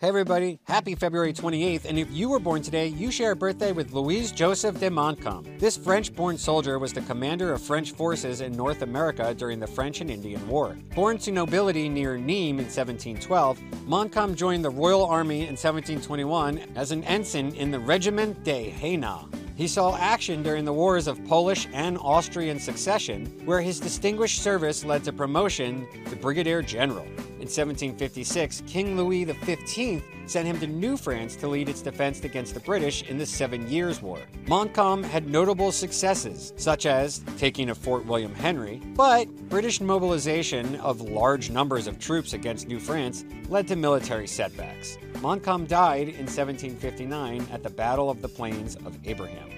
Hey everybody, happy February 28th, and if you were born today, you share a birthday with Louis-Joseph de Montcalm. This French born soldier was the commander of French forces in North America during the French and Indian War. Born to nobility near Nîmes in 1712, Montcalm joined the Royal Army in 1721 as an ensign in the Regiment des Hainaut. He saw action during the wars of Polish and Austrian succession, where his distinguished service led to promotion to brigadier general. In 1756, King Louis XV sent him to New France to lead its defense against the British in the Seven Years' War. Montcalm had notable successes, such as taking of Fort William Henry, but British mobilization of large numbers of troops against New France led to military setbacks. Montcalm died in 1759 at the Battle of the Plains of Abraham.